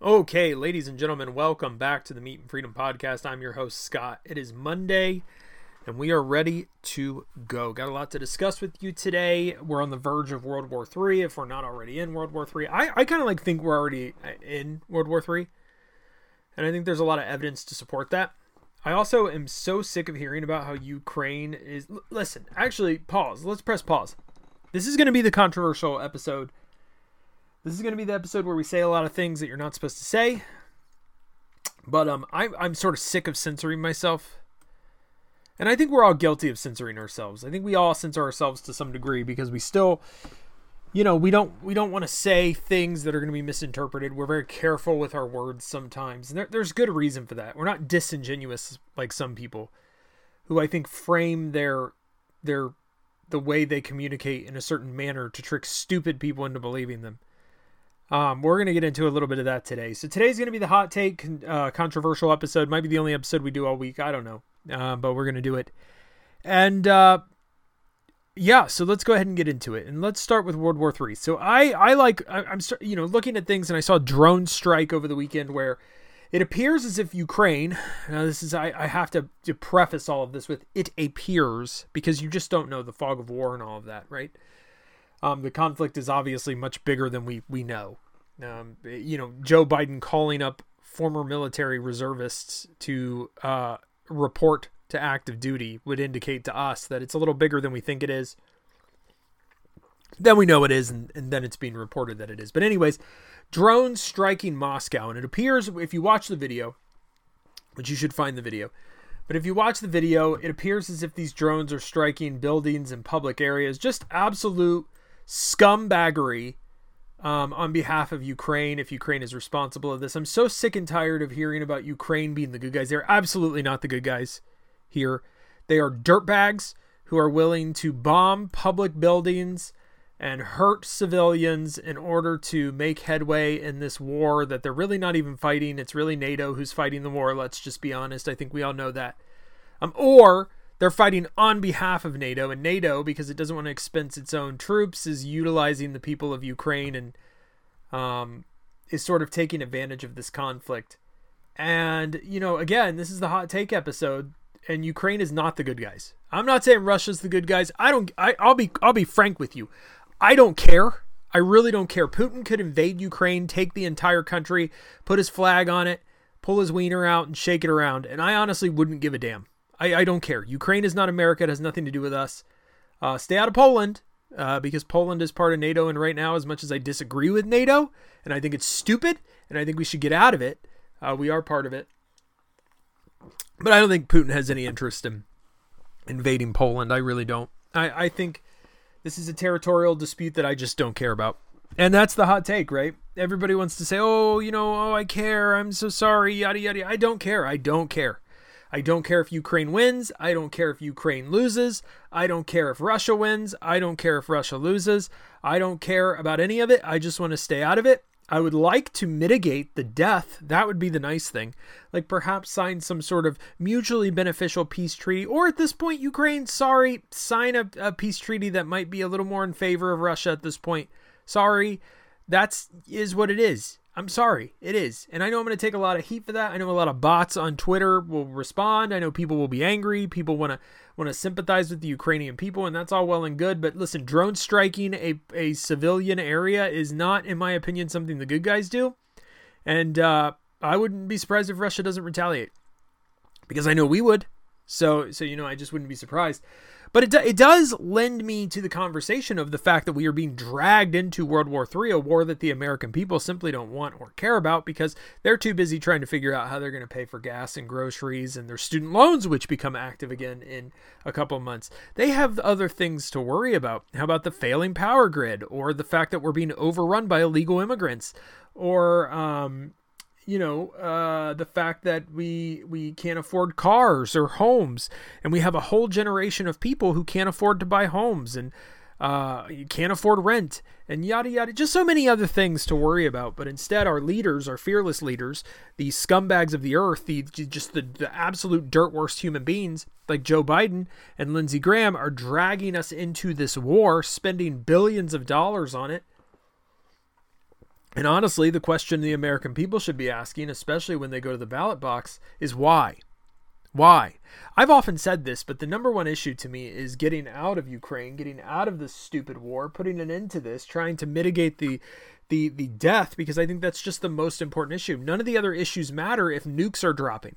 Okay, ladies and gentlemen, welcome back to the Meat and Freedom Podcast. I'm your host, Scott. It is Monday, and we are ready to go. Got a lot to discuss with you today. We're on the verge of World War III, if we're not already in World War III. I, I kind of like think we're already uh, in World War III, and I think there's a lot of evidence to support that. I also am so sick of hearing about how Ukraine is. l- Listen, actually, pause. Let's press pause. This is going to be the controversial episode this is going to be the episode where we say a lot of things that you're not supposed to say. But um, I'm I'm sort of sick of censoring myself, and I think we're all guilty of censoring ourselves. I think we all censor ourselves to some degree because we still, you know, we don't we don't want to say things that are going to be misinterpreted. We're very careful with our words sometimes, and there, there's good reason for that. We're not disingenuous like some people, who I think frame their their the way they communicate in a certain manner to trick stupid people into believing them. Um, we're going to get into a little bit of that today. So today's going to be the hot take, uh, controversial episode. Might be the only episode we do all week. I don't know, uh, but we're going to do it. And uh, yeah, so let's go ahead and get into it, and let's start with World War Three. So I, I like, I, I'm, start- you know, looking at things, and I saw drone strike over the weekend where it appears as if Ukraine. Now this is, I, I have to, to preface all of this with it appears because you just don't know the fog of war and all of that, right? Um, the conflict is obviously much bigger than we we know. Um, you know, Joe Biden calling up former military reservists to uh, report to active duty would indicate to us that it's a little bigger than we think it is. Then we know it is, and, and then it's being reported that it is. But anyways, drones striking Moscow, and it appears if you watch the video, which you should find the video. But if you watch the video, it appears as if these drones are striking buildings and public areas. Just absolute scumbaggery um, on behalf of Ukraine if Ukraine is responsible of this. I'm so sick and tired of hearing about Ukraine being the good guys. They're absolutely not the good guys here. They are dirtbags who are willing to bomb public buildings and hurt civilians in order to make headway in this war that they're really not even fighting. It's really NATO who's fighting the war. Let's just be honest. I think we all know that. Um, or they're fighting on behalf of NATO, and NATO, because it doesn't want to expense its own troops, is utilizing the people of Ukraine and um, is sort of taking advantage of this conflict. And you know, again, this is the hot take episode, and Ukraine is not the good guys. I'm not saying Russia's the good guys. I don't. I, I'll be. I'll be frank with you. I don't care. I really don't care. Putin could invade Ukraine, take the entire country, put his flag on it, pull his wiener out, and shake it around, and I honestly wouldn't give a damn. I, I don't care. Ukraine is not America. It has nothing to do with us. Uh, stay out of Poland uh, because Poland is part of NATO. And right now, as much as I disagree with NATO and I think it's stupid and I think we should get out of it, uh, we are part of it. But I don't think Putin has any interest in invading Poland. I really don't. I, I think this is a territorial dispute that I just don't care about. And that's the hot take, right? Everybody wants to say, oh, you know, oh, I care. I'm so sorry, yada, yada. I don't care. I don't care. I don't care if Ukraine wins. I don't care if Ukraine loses. I don't care if Russia wins. I don't care if Russia loses. I don't care about any of it. I just want to stay out of it. I would like to mitigate the death. That would be the nice thing. Like perhaps sign some sort of mutually beneficial peace treaty. Or at this point, Ukraine, sorry, sign a, a peace treaty that might be a little more in favor of Russia at this point. Sorry, that's is what it is. I'm sorry, it is. And I know I'm going to take a lot of heat for that. I know a lot of bots on Twitter will respond. I know people will be angry. People want to want to sympathize with the Ukrainian people and that's all well and good, but listen, drone striking a a civilian area is not in my opinion something the good guys do. And uh I wouldn't be surprised if Russia doesn't retaliate. Because I know we would. So so you know, I just wouldn't be surprised. But it, do, it does lend me to the conversation of the fact that we are being dragged into World War III, a war that the American people simply don't want or care about because they're too busy trying to figure out how they're going to pay for gas and groceries and their student loans, which become active again in a couple months. They have other things to worry about. How about the failing power grid or the fact that we're being overrun by illegal immigrants or, um, you know uh, the fact that we we can't afford cars or homes and we have a whole generation of people who can't afford to buy homes and uh, you can't afford rent and yada yada just so many other things to worry about. But instead our leaders our fearless leaders the scumbags of the earth the just the, the absolute dirt worst human beings like joe biden and lindsey graham are dragging us into this war spending billions of dollars on it And honestly, the question the American people should be asking, especially when they go to the ballot box, is why? Why? I've often said this, but the number one issue to me is getting out of Ukraine, getting out of this stupid war, putting an end to this, trying to mitigate the the the death because I think that's just the most important issue. None of the other issues matter if nukes are dropping.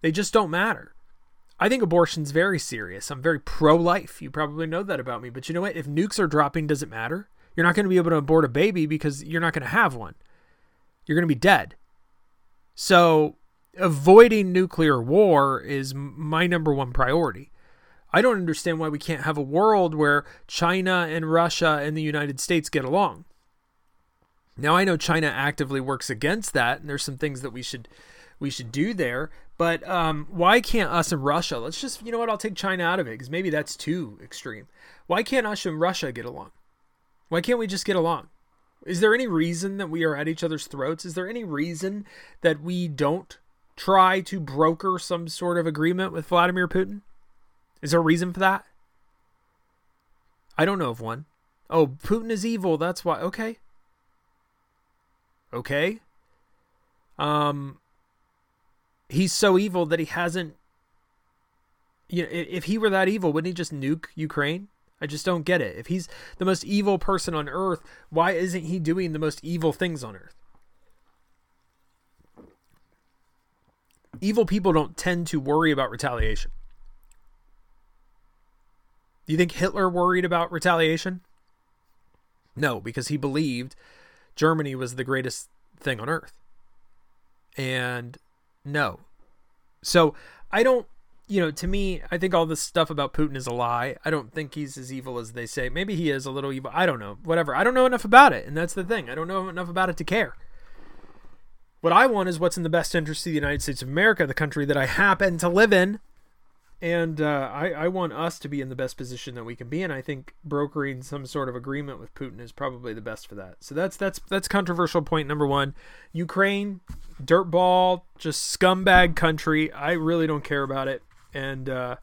They just don't matter. I think abortion's very serious. I'm very pro-life. You probably know that about me, but you know what? If nukes are dropping, does it matter? You're not going to be able to abort a baby because you're not going to have one. You're going to be dead. So, avoiding nuclear war is my number one priority. I don't understand why we can't have a world where China and Russia and the United States get along. Now I know China actively works against that, and there's some things that we should we should do there. But um, why can't us and Russia? Let's just you know what? I'll take China out of it because maybe that's too extreme. Why can't us and Russia get along? Why can't we just get along? Is there any reason that we are at each other's throats? Is there any reason that we don't try to broker some sort of agreement with Vladimir Putin? Is there a reason for that? I don't know of one. Oh, Putin is evil. That's why. Okay. Okay. Um he's so evil that he hasn't you know, if he were that evil, wouldn't he just nuke Ukraine? I just don't get it. If he's the most evil person on earth, why isn't he doing the most evil things on earth? Evil people don't tend to worry about retaliation. Do you think Hitler worried about retaliation? No, because he believed Germany was the greatest thing on earth. And no. So I don't, you know, to me, I think all this stuff about Putin is a lie. I don't think he's as evil as they say. Maybe he is a little evil. I don't know. Whatever. I don't know enough about it. And that's the thing. I don't know enough about it to care. What I want is what's in the best interest of the United States of America, the country that I happen to live in and uh, I, I want us to be in the best position that we can be in. I think brokering some sort of agreement with Putin is probably the best for that. So that's that's that's controversial point number one. Ukraine, dirtball, just scumbag country. I really don't care about it, and uh,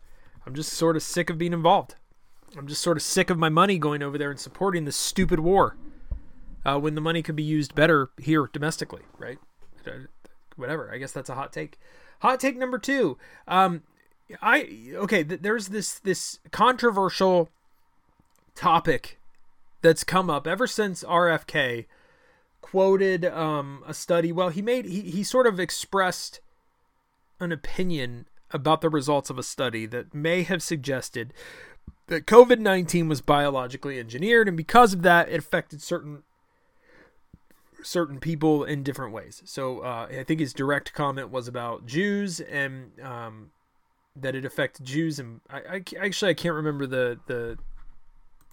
I'm just sort of sick of being involved. I'm just sort of sick of my money going over there and supporting this stupid war uh, when the money could be used better here domestically, right? Whatever. I guess that's a hot take. Hot take number two. Um, I okay. Th- there's this this controversial topic that's come up ever since RFK quoted um, a study. Well, he made he he sort of expressed an opinion about the results of a study that may have suggested that COVID nineteen was biologically engineered, and because of that, it affected certain certain people in different ways. So uh, I think his direct comment was about Jews and um, that it affected Jews and I, I actually I can't remember the the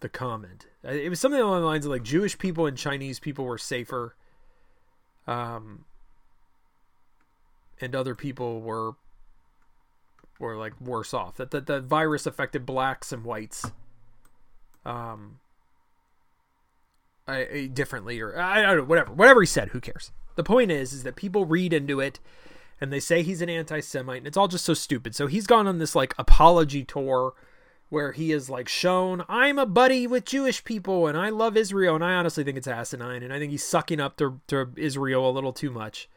the comment. It was something along the lines of like Jewish people and Chinese people were safer, um, and other people were were like worse off. That that the virus affected blacks and whites, um, I, I differently or I, I don't know whatever whatever he said. Who cares? The point is is that people read into it and they say he's an anti-Semite, and it's all just so stupid. So he's gone on this like apology tour where he is like shown I'm a buddy with Jewish people and I love Israel, and I honestly think it's asinine, and I think he's sucking up to, to Israel a little too much.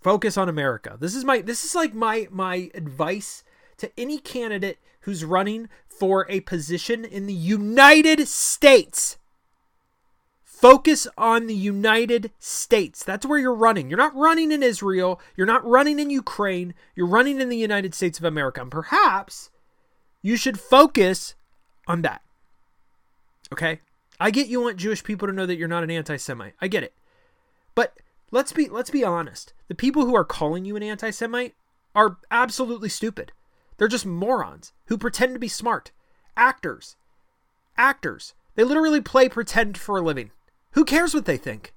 Focus on America. This is my this is like my my advice to any candidate who's running for a position in the United States. Focus on the United States. That's where you're running. You're not running in Israel. You're not running in Ukraine. You're running in the United States of America. And perhaps you should focus on that. Okay? I get you want Jewish people to know that you're not an anti-Semite. I get it. But let's be let's be honest. The people who are calling you an anti-Semite are absolutely stupid. They're just morons who pretend to be smart. Actors. Actors. They literally play pretend for a living. Who cares what they think?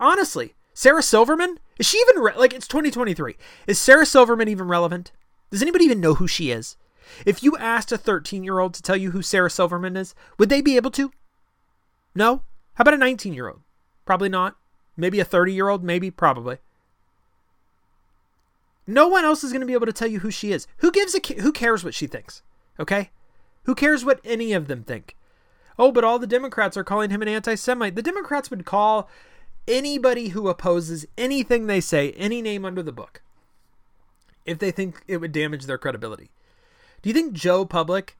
Honestly, Sarah Silverman? Is she even re- like it's 2023? Is Sarah Silverman even relevant? Does anybody even know who she is? If you asked a 13-year-old to tell you who Sarah Silverman is, would they be able to? No? How about a 19-year-old? Probably not. Maybe a 30-year-old, maybe, probably. No one else is going to be able to tell you who she is. Who gives a who cares what she thinks? Okay? Who cares what any of them think? oh, but all the Democrats are calling him an anti Semite. The Democrats would call anybody who opposes anything they say, any name under the book, if they think it would damage their credibility. Do you think Joe Public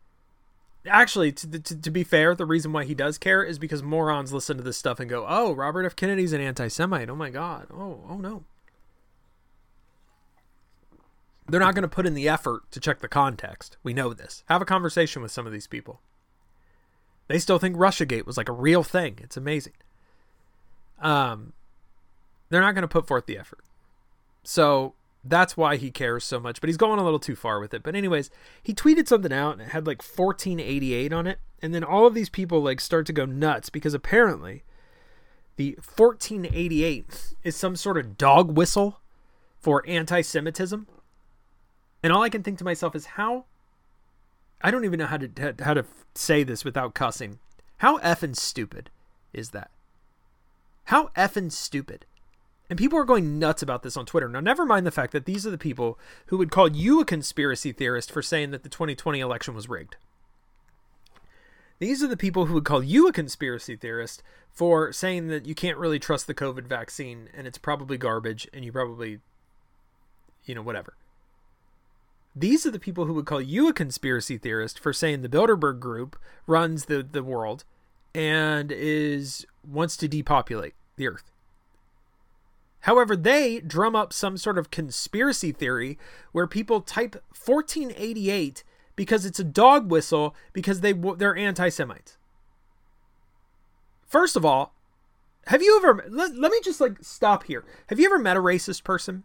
actually to, to, to, be fair the reason why he does care is because morons listen to this stuff and go oh robert f kennedy's an anti-semite oh my god oh oh no they're not going to put in the effort to check the context. We know this. Have a conversation with some of these people. They still think russiagate was like a real thing. It's amazing. Um they're not going to put forth the effort. So that's why he cares so much, but he's going a little too far with it. But anyways, he tweeted something out and it had like 1488 on it, and then all of these people like start to go nuts because apparently the 1488 is some sort of dog whistle for anti-Semitism. And all I can think to myself is how I don't even know how to how to say this without cussing. How effing stupid is that? How effing stupid and people are going nuts about this on Twitter. Now, never mind the fact that these are the people who would call you a conspiracy theorist for saying that the 2020 election was rigged. These are the people who would call you a conspiracy theorist for saying that you can't really trust the COVID vaccine and it's probably garbage and you probably, you know, whatever. These are the people who would call you a conspiracy theorist for saying the Bilderberg group runs the, the world and is wants to depopulate the earth. However, they drum up some sort of conspiracy theory where people type 1488 because it's a dog whistle because they they're anti-Semites. First of all, have you ever let, let me just like stop here. Have you ever met a racist person?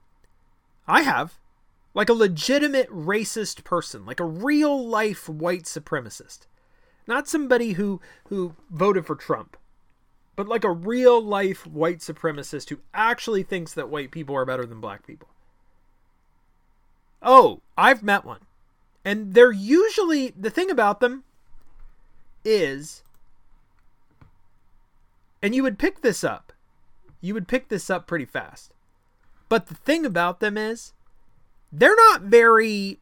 I have. Like a legitimate racist person, like a real life white supremacist. Not somebody who who voted for Trump but like a real life white supremacist who actually thinks that white people are better than black people. Oh, I've met one. And they're usually, the thing about them is, and you would pick this up. You would pick this up pretty fast. But the thing about them is, they're not very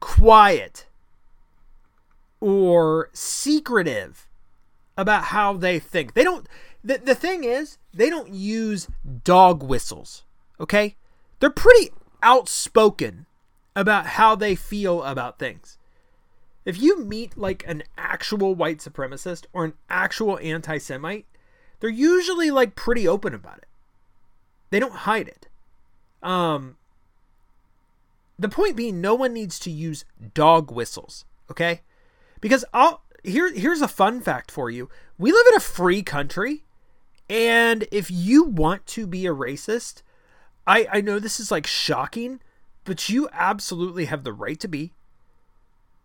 quiet or secretive about how they think. They don't the, the thing is, they don't use dog whistles, okay? They're pretty outspoken about how they feel about things. If you meet like an actual white supremacist or an actual anti Semite, they're usually like pretty open about it. They don't hide it. Um, the point being, no one needs to use dog whistles, okay? Because I'll here here's a fun fact for you. We live in a free country, and if you want to be a racist, I I know this is like shocking, but you absolutely have the right to be.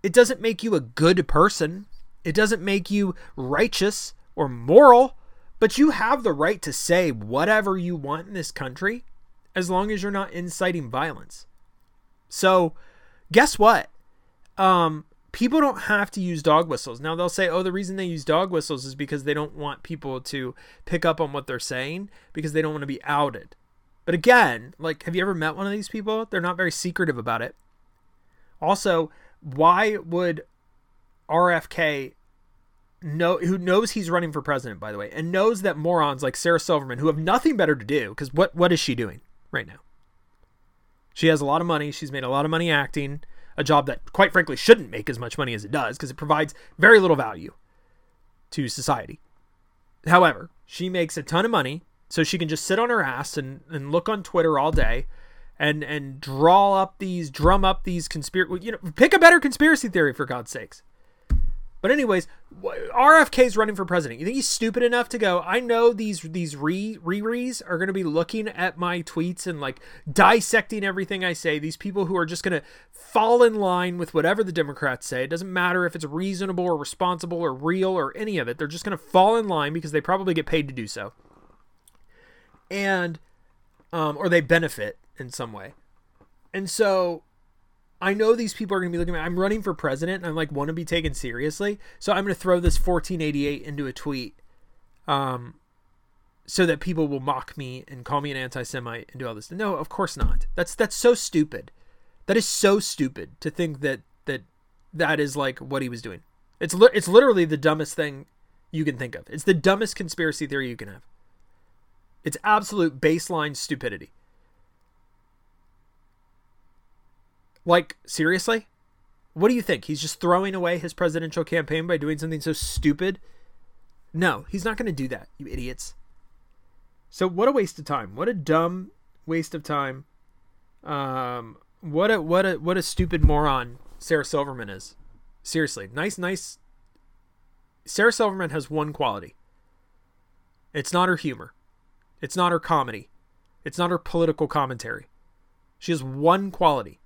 It doesn't make you a good person. It doesn't make you righteous or moral, but you have the right to say whatever you want in this country as long as you're not inciting violence. So, guess what? Um people don't have to use dog whistles. Now they'll say, "Oh, the reason they use dog whistles is because they don't want people to pick up on what they're saying because they don't want to be outed." But again, like have you ever met one of these people? They're not very secretive about it. Also, why would RFK know who knows he's running for president by the way and knows that morons like Sarah Silverman who have nothing better to do cuz what what is she doing right now? She has a lot of money, she's made a lot of money acting a job that, quite frankly, shouldn't make as much money as it does because it provides very little value to society. However, she makes a ton of money, so she can just sit on her ass and, and look on Twitter all day and and draw up these drum up these conspiracy you know pick a better conspiracy theory for god's sakes but anyways, RFK's running for president. You think he's stupid enough to go? I know these these re re are going to be looking at my tweets and like dissecting everything I say. These people who are just going to fall in line with whatever the Democrats say. It doesn't matter if it's reasonable or responsible or real or any of it. They're just going to fall in line because they probably get paid to do so, and um, or they benefit in some way. And so I know these people are going to be looking at me. I'm running for president and I'm like, want to be taken seriously. So I'm going to throw this 1488 into a tweet um, so that people will mock me and call me an anti Semite and do all this. No, of course not. That's that's so stupid. That is so stupid to think that that that is like what he was doing. It's li- it's literally the dumbest thing you can think of. It's the dumbest conspiracy theory you can have. It's absolute baseline stupidity. Like, seriously? What do you think? He's just throwing away his presidential campaign by doing something so stupid? No, he's not going to do that, you idiots. So, what a waste of time. What a dumb waste of time. Um, what a what a what a stupid moron Sarah Silverman is. Seriously, nice, nice. Sarah Silverman has one quality. It's not her humor. It's not her comedy. It's not her political commentary. She has one quality.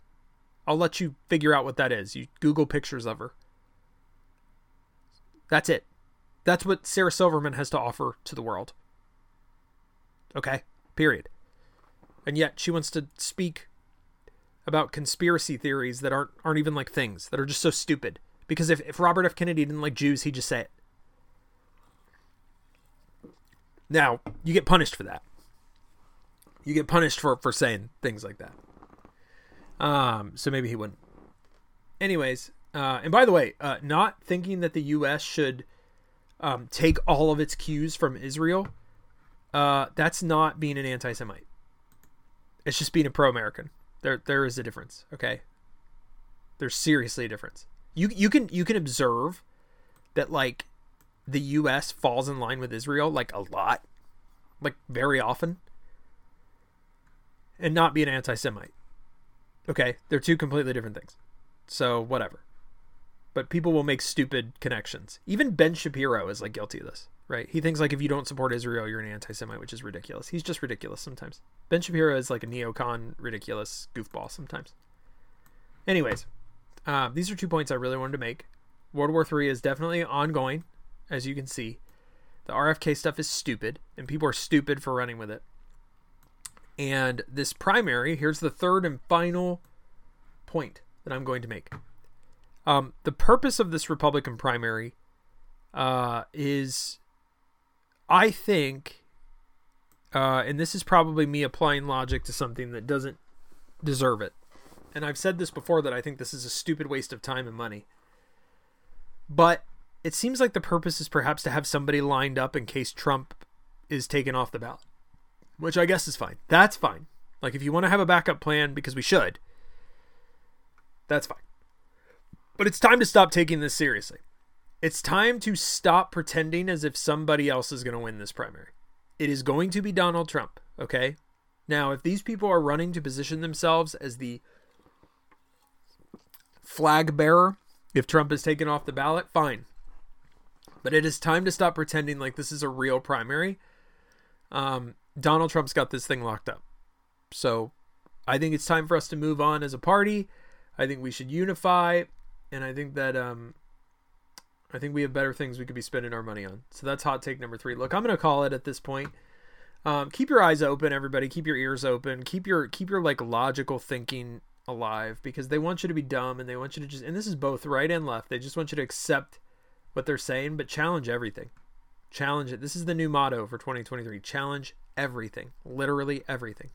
I'll let you figure out what that is. You Google pictures of her. That's it. That's what Sarah Silverman has to offer to the world. Okay? Period. And yet she wants to speak about conspiracy theories that aren't aren't even like things that are just so stupid. Because if, if Robert F. Kennedy didn't like Jews, he'd just say it. Now, you get punished for that. You get punished for, for saying things like that. Um, so maybe he wouldn't. Anyways, uh, and by the way, uh, not thinking that the U.S. should um, take all of its cues from Israel, uh, that's not being an anti-Semite. It's just being a pro-American. There, there is a difference. Okay, there's seriously a difference. You, you can, you can observe that like the U.S. falls in line with Israel like a lot, like very often, and not be an anti-Semite. Okay, they're two completely different things. So whatever. But people will make stupid connections. Even Ben Shapiro is like guilty of this, right? He thinks like if you don't support Israel, you're an anti-Semite, which is ridiculous. He's just ridiculous sometimes. Ben Shapiro is like a neocon, ridiculous goofball sometimes. Anyways, uh, these are two points I really wanted to make. World War III is definitely ongoing, as you can see. The RFK stuff is stupid, and people are stupid for running with it. And this primary, here's the third and final point that I'm going to make. Um, the purpose of this Republican primary uh, is, I think, uh, and this is probably me applying logic to something that doesn't deserve it. And I've said this before that I think this is a stupid waste of time and money. But it seems like the purpose is perhaps to have somebody lined up in case Trump is taken off the ballot which I guess is fine. That's fine. Like if you want to have a backup plan because we should, that's fine. But it's time to stop taking this seriously. It's time to stop pretending as if somebody else is going to win this primary. It is going to be Donald Trump, okay? Now, if these people are running to position themselves as the flag bearer, if Trump is taken off the ballot, fine. But it is time to stop pretending like this is a real primary. Um, Donald Trump's got this thing locked up. So I think it's time for us to move on as a party. I think we should unify, and I think that um, I think we have better things we could be spending our money on. So that's hot take number three. Look, I'm gonna call it at this point. Um, keep your eyes open, everybody. Keep your ears open. Keep your keep your like logical thinking alive because they want you to be dumb and they want you to just and this is both right and left. They just want you to accept what they're saying, but challenge everything. Challenge it. This is the new motto for 2023. Challenge everything. Literally everything.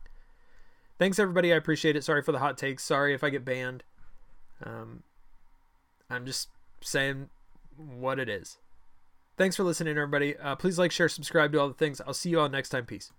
Thanks, everybody. I appreciate it. Sorry for the hot takes. Sorry if I get banned. Um, I'm just saying what it is. Thanks for listening, everybody. Uh, please like, share, subscribe, do all the things. I'll see you all next time. Peace.